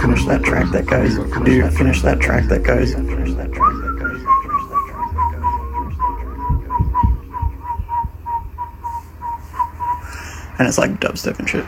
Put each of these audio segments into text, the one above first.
finish that track that goes, do finish that track that goes, finish that track that goes. And it's like dubstep and shit.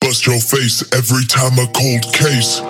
Bust your face every time a cold case.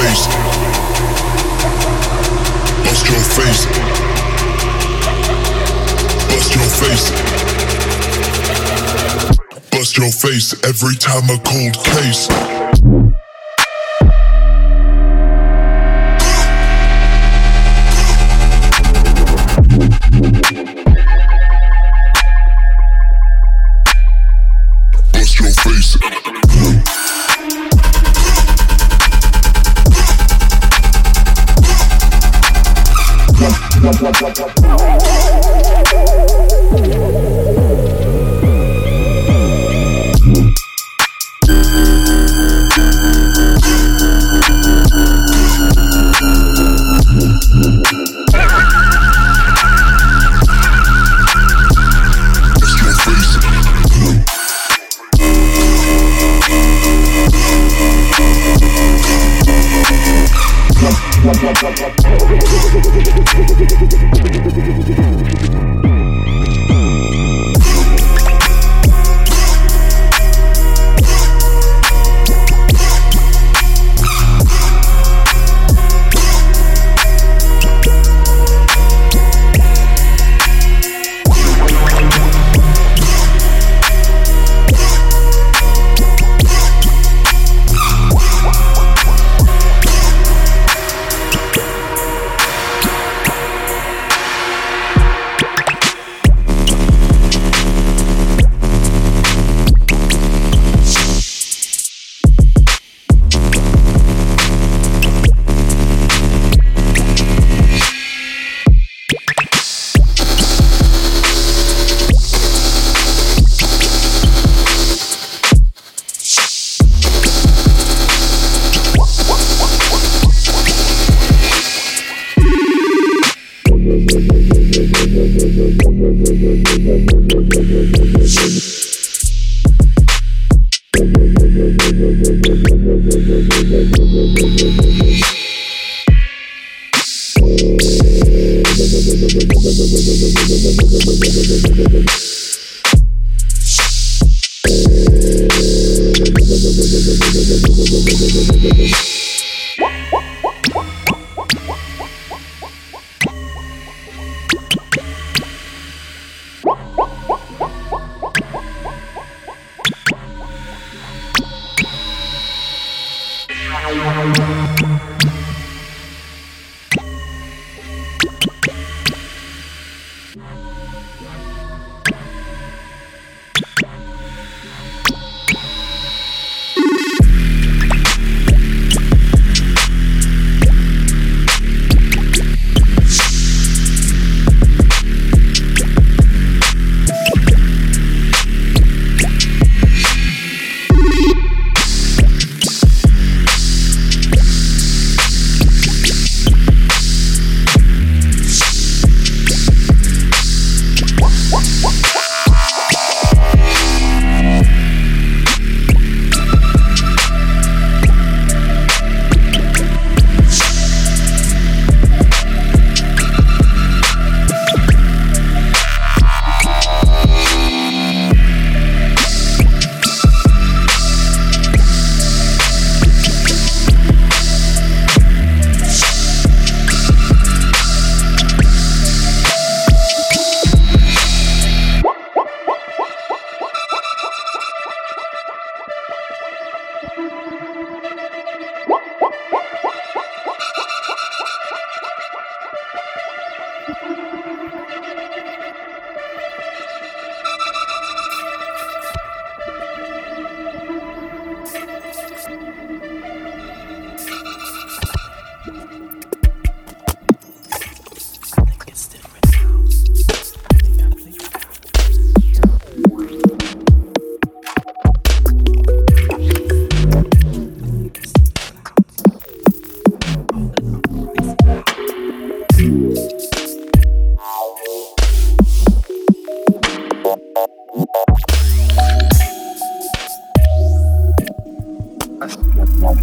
face. Bust your face. Bust your face. Bust your face every time a cold case.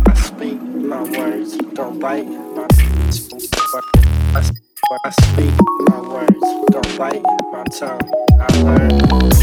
I speak my words, don't bite my I speak my words, don't bite my tongue. I learn.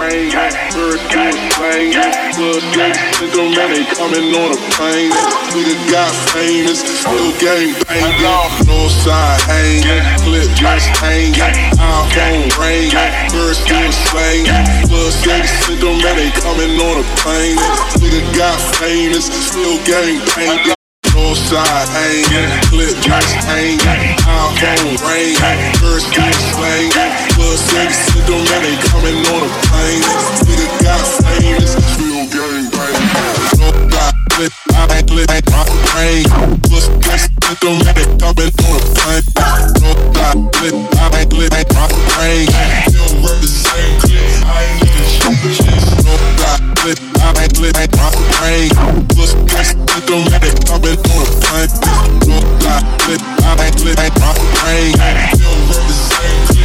Rain, birds do slang. Blood gangsta, the man, they coming on a plane. Nigga got famous, still gang banging. Northside hanging, clip just hanging. iPhone ringing, birds still slang. Blood gangsta, the man, they coming on a plane. Nigga got famous, still gang banging. Northside hanging, clip hanging, iPhone ringing, birds still slanging, blood the man they coming on a plane. Nigga got famous, still gang bang. Northside clip, ain't clip, ain't rain. Blood sexy, the man they coming on a plane. Northside clip, ain't clip, ain't rain. Still represent I ain't shit. Northside clip, I ain't clip, ain't rock rain. Blood sexy, the man they coming on a plane. Northside clip, I ain't clip, ain't rock rain. Still represent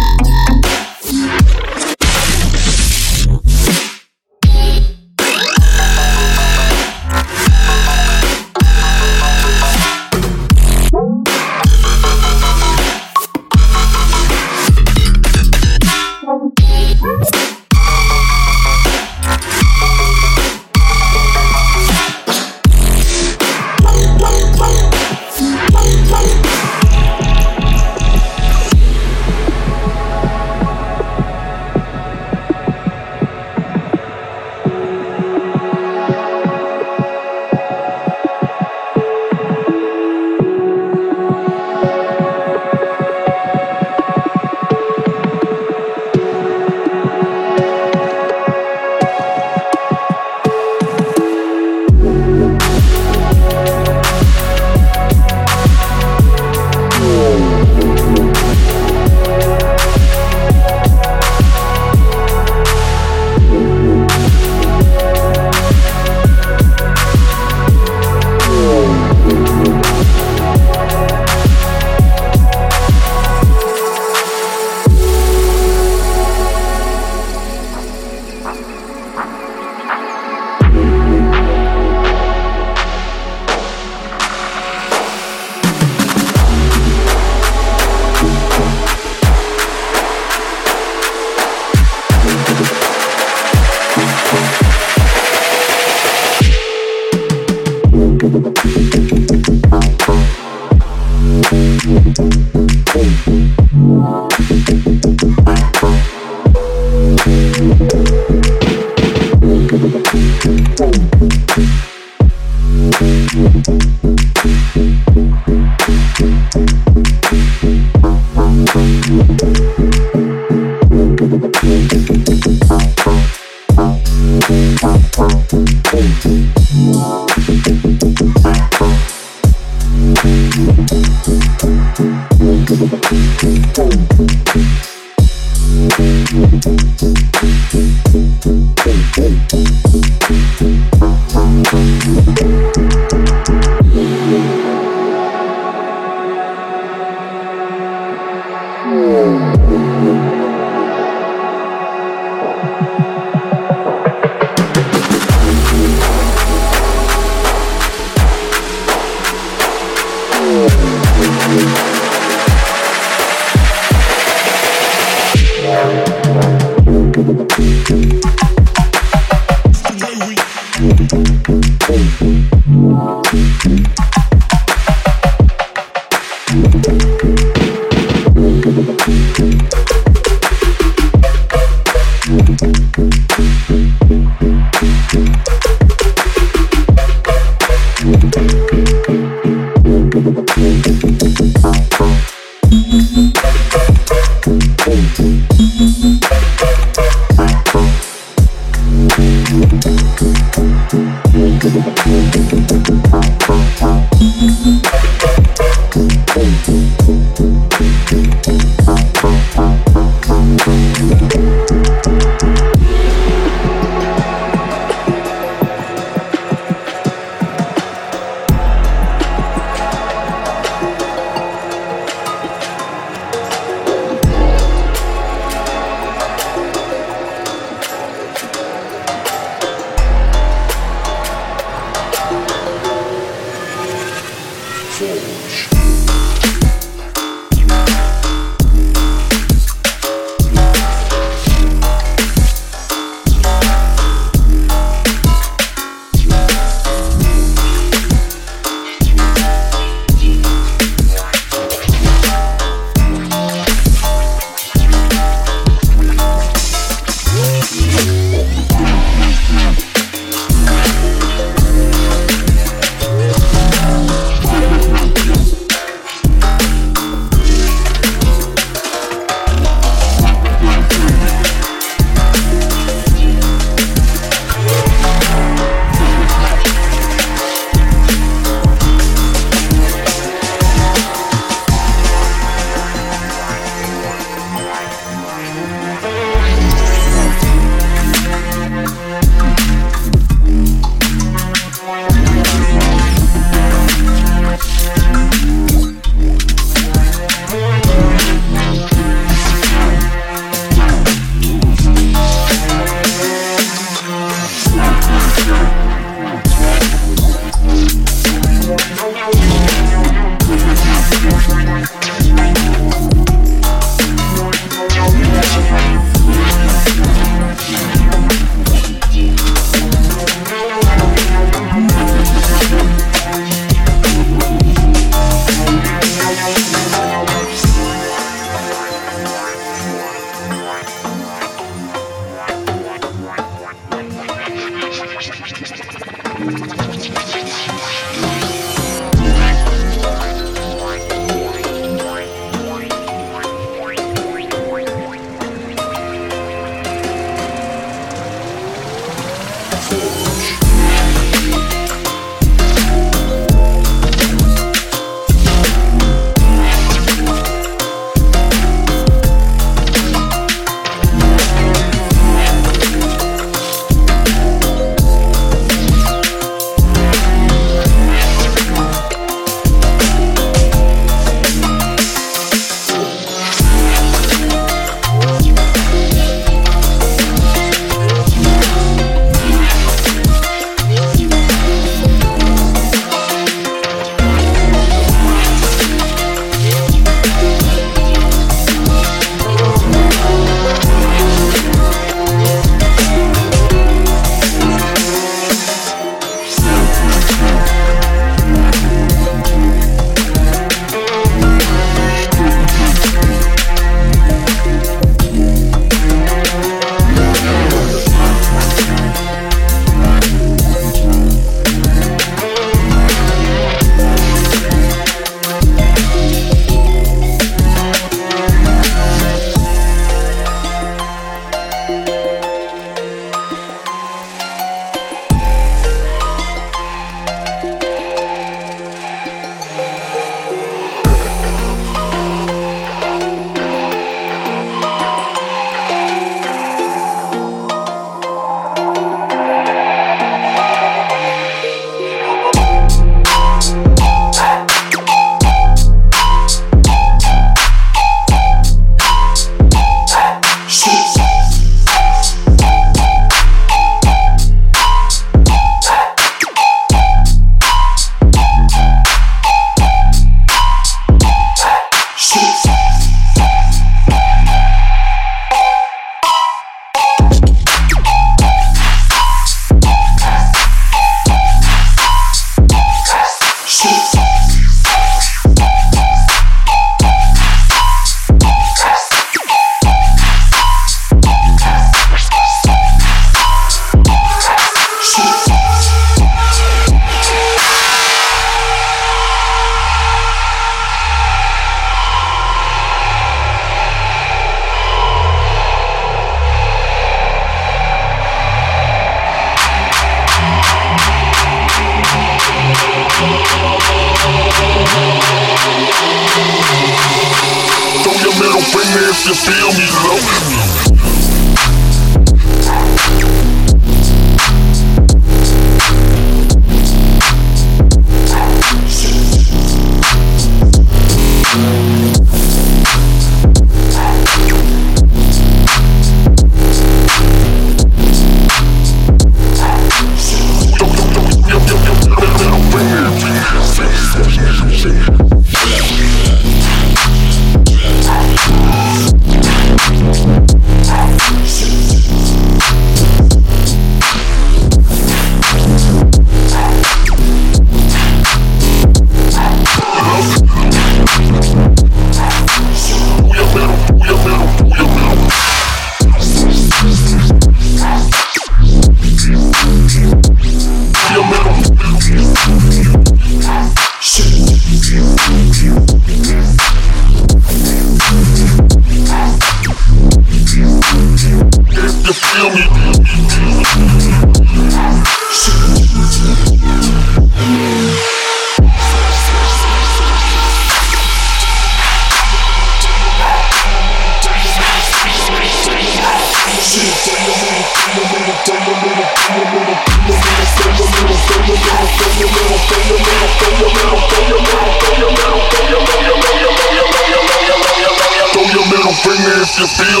can feel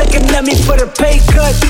looking at me for the pay cut.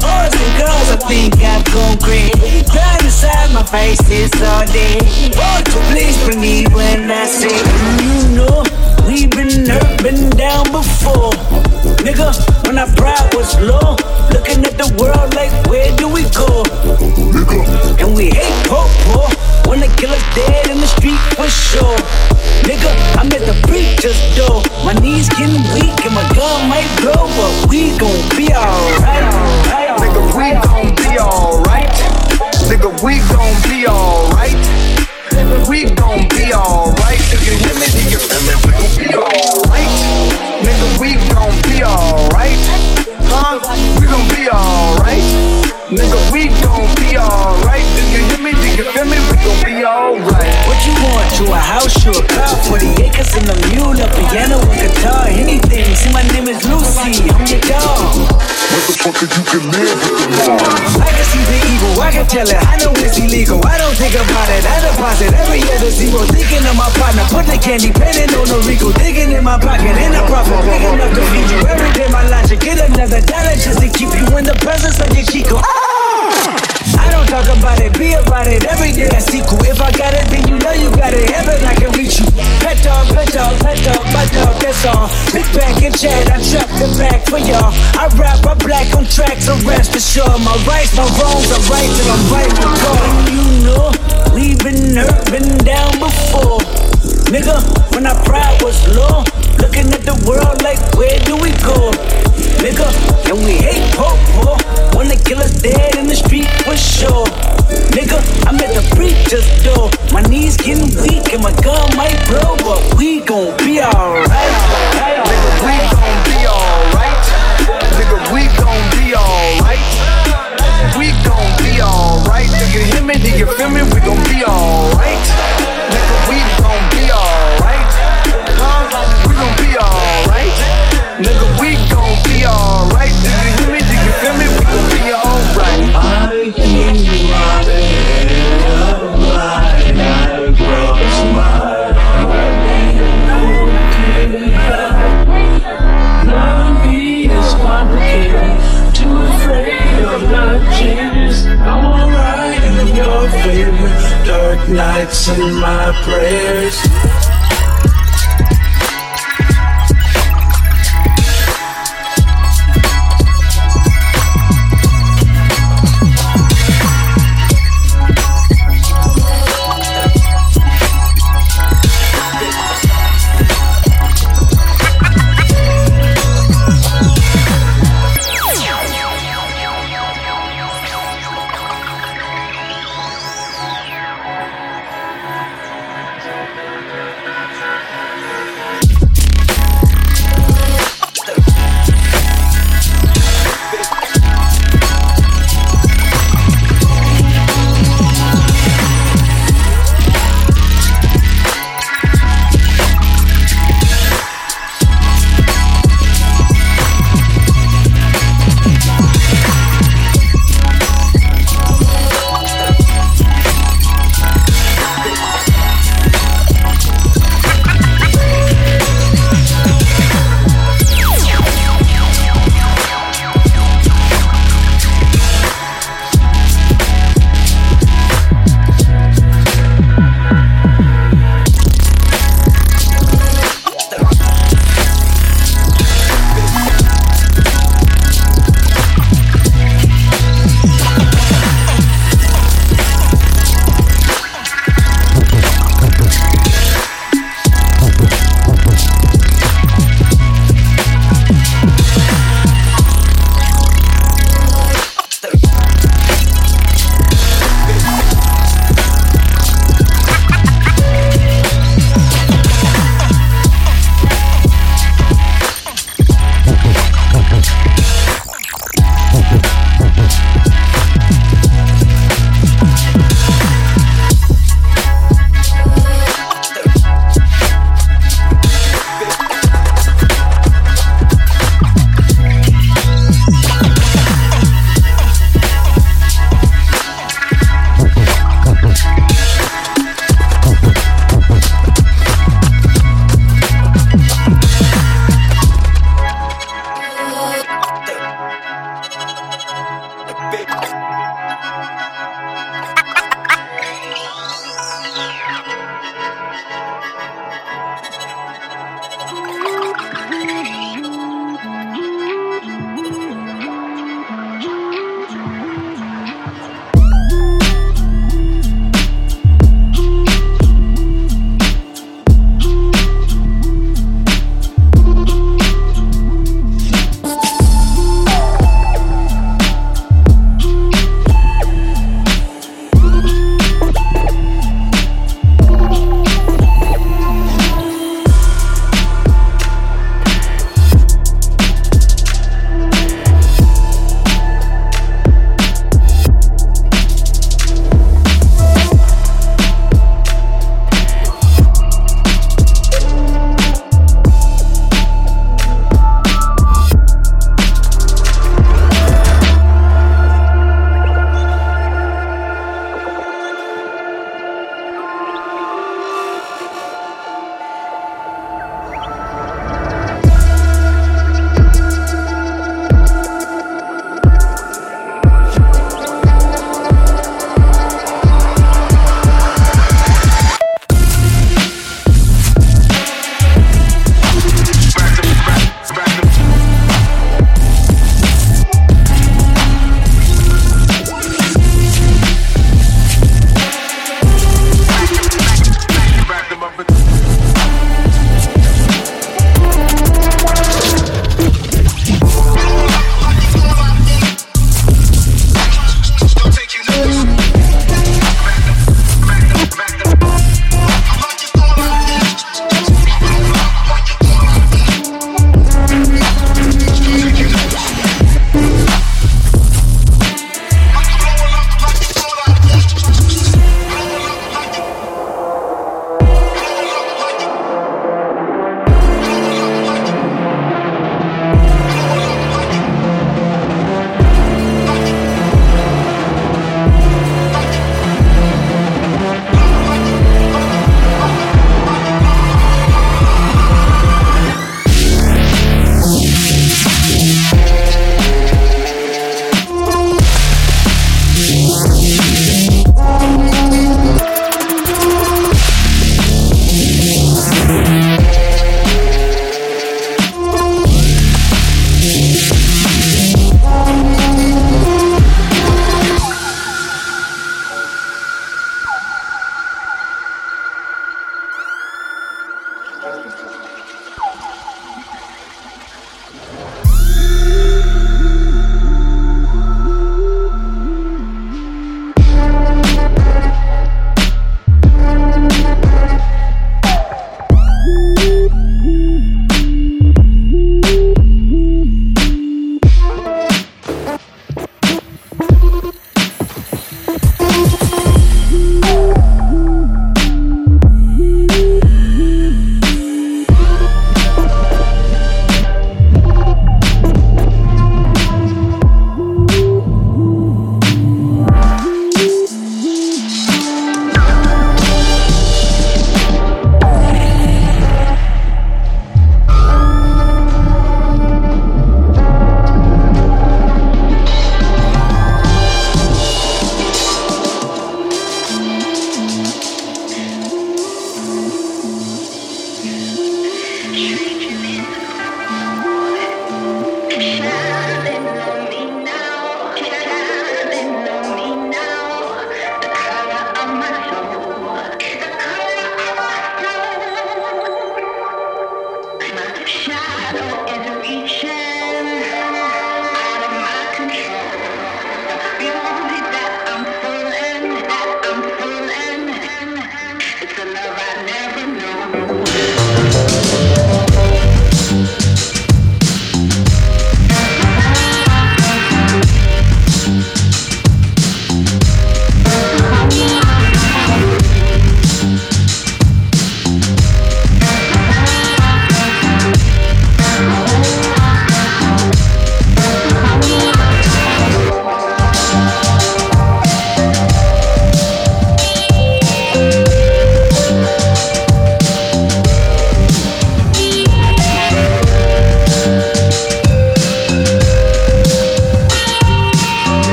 Boys and girls, I think I've gone great. Blind inside my faces all day. Won't you please me when I say, mm, you know, we've been up and down before. Nigga, when our pride was low, looking at the world like, where do we go? Nigga. And we hate poor, poor. Wanna kill us dead in the street for sure. Nigga, I'm at the preacher's door. My knees getting weak and my gun might blow, but we gon' be alright. Nigga, we gon' be alright. Nigga, we gon' be alright. We gon' be alright. If you hear me, then you feel me. We gon' be alright. Nigga, we gon' be alright. Huh? We gon' be alright. Nigga, we gon' be alright. You me, then you feel me. We gon' be alright. What you want? To a house, to a car, 40 acres and a mule, a piano, a guitar, anything. See, my name is Lucy. I'm your dog. motherfucker, you can live with the Mars. I can see the evil, I can tell it. I know it's illegal. I don't think about it. I deposit every other zero. Thinking of my partner, put the candy, penning on the Regal. Digging in my pocket, in a profit, big enough to feed you. Every day my logic, get another dollar just to keep you in the presence of your Chico. Ah! I don't talk about it, be about it. Every day I see cool. If I got it, then you know you got it. Heaven, I can reach you. Pet dog, pet dog, pet dog, my dog, that's all. Big back and chat, I trap the back for y'all. I rap, I black on tracks, so rest assured. My rights, my wrongs, I right till I'm right call. You know, we been hurt, down before. Nigga, when our pride was low, looking at the world like, where do we go? Nigga, and we hate poor, poor. Wanna kill us dead in the street for sure. Nigga, I'm at the preacher's door. My knees getting weak and my gun might blow, but we gon' be alright. Nigga, we gon' be alright. Nigga, we gon' be alright. We gon' be alright. Nigga, hear me? Do you feel me? We gon' be alright. Nights and my prayers.